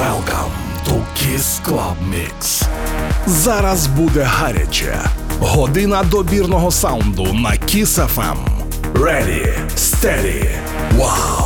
Welcome to Kiss Club Mix. Зараз буде гаряче. Година добірного саунду на Kiss FM. Ready, steady, wow!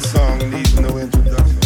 song needs no introduction.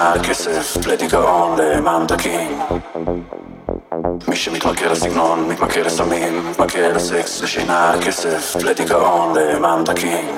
הסקס, לשינה, לכסף, לדיכאון, לממתקים. מי שמתמקד הסגנון, מתמקד הסמים, מתמקד הסקס, לשינה, לכסף, לדיכאון, לממתקים.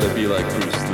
gotta be like Bruce.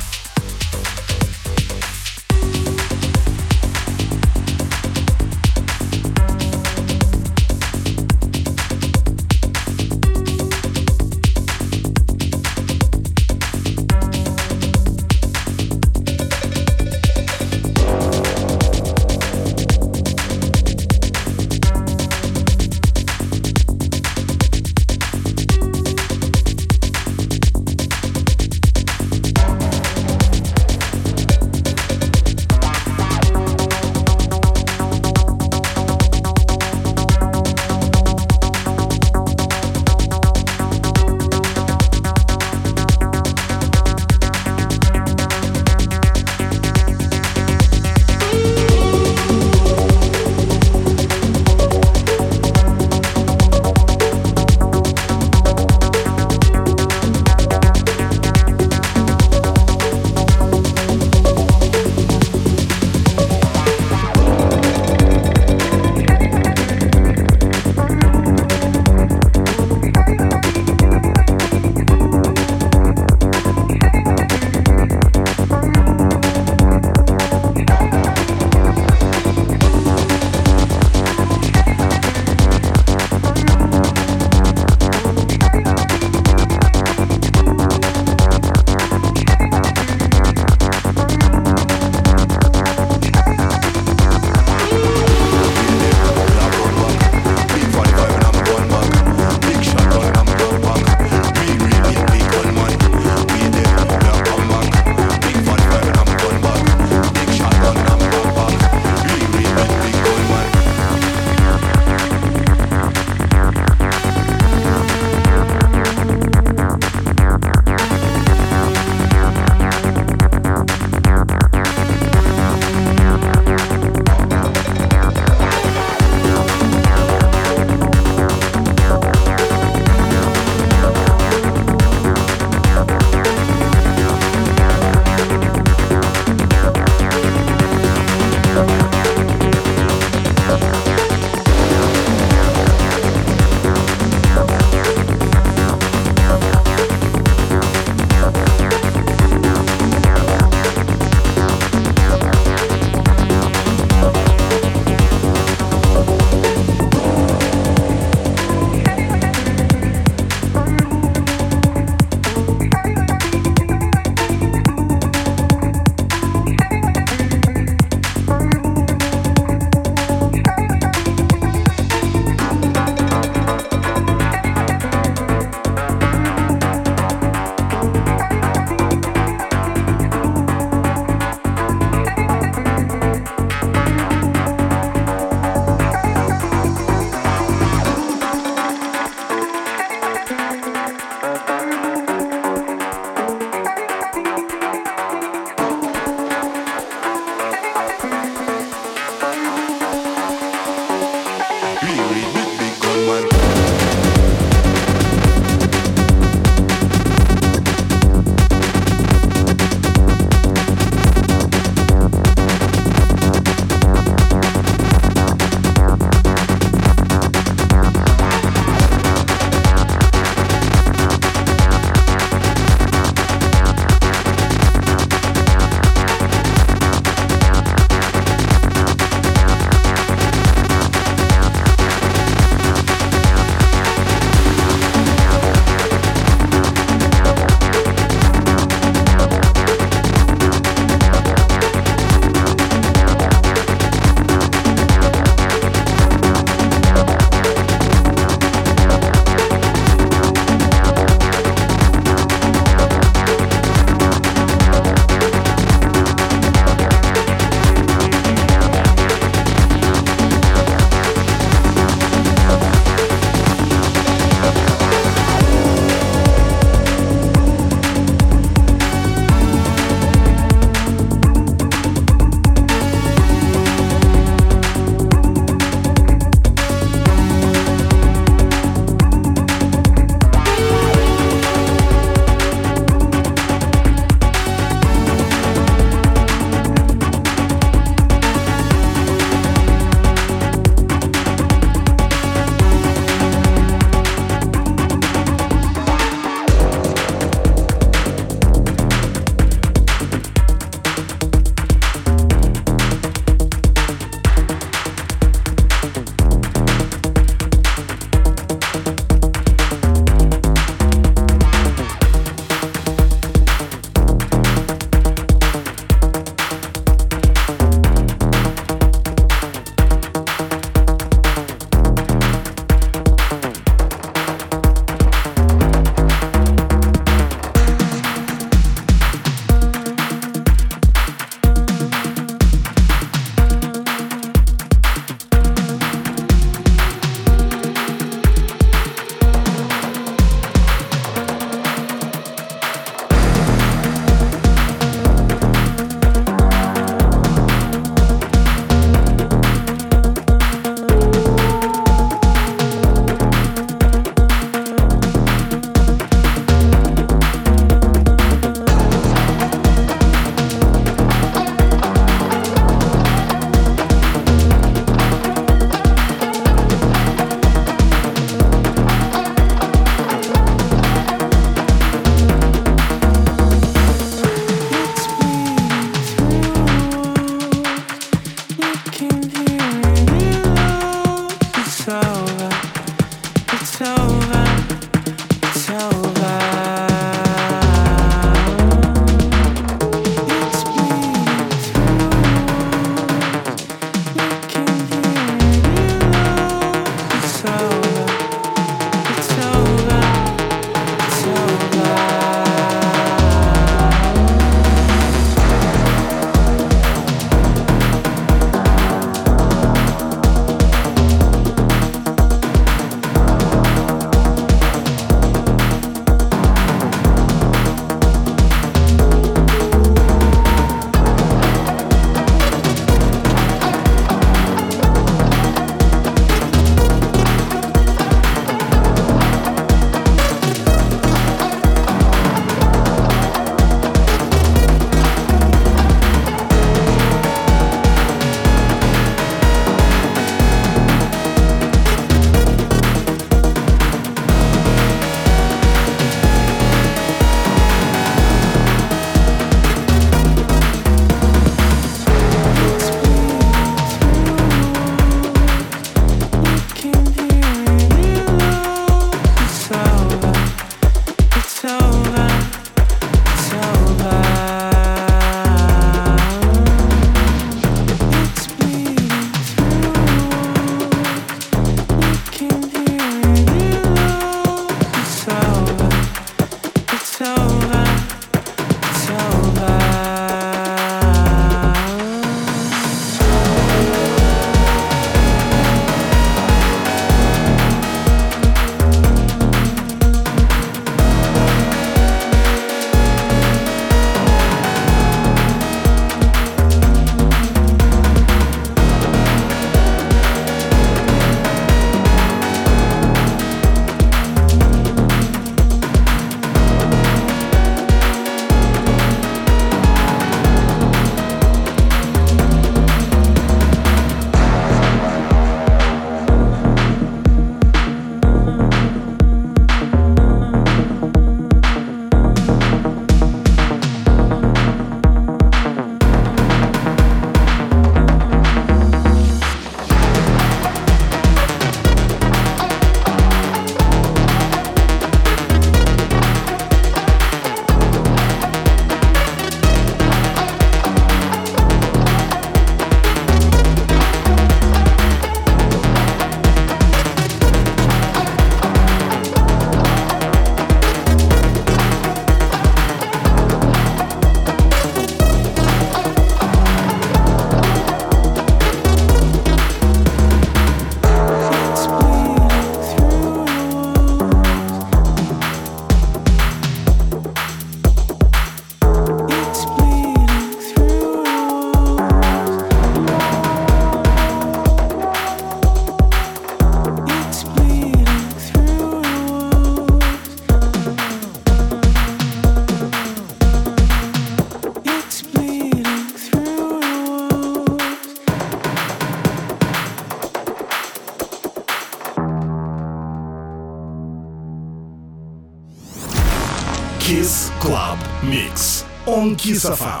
que safado.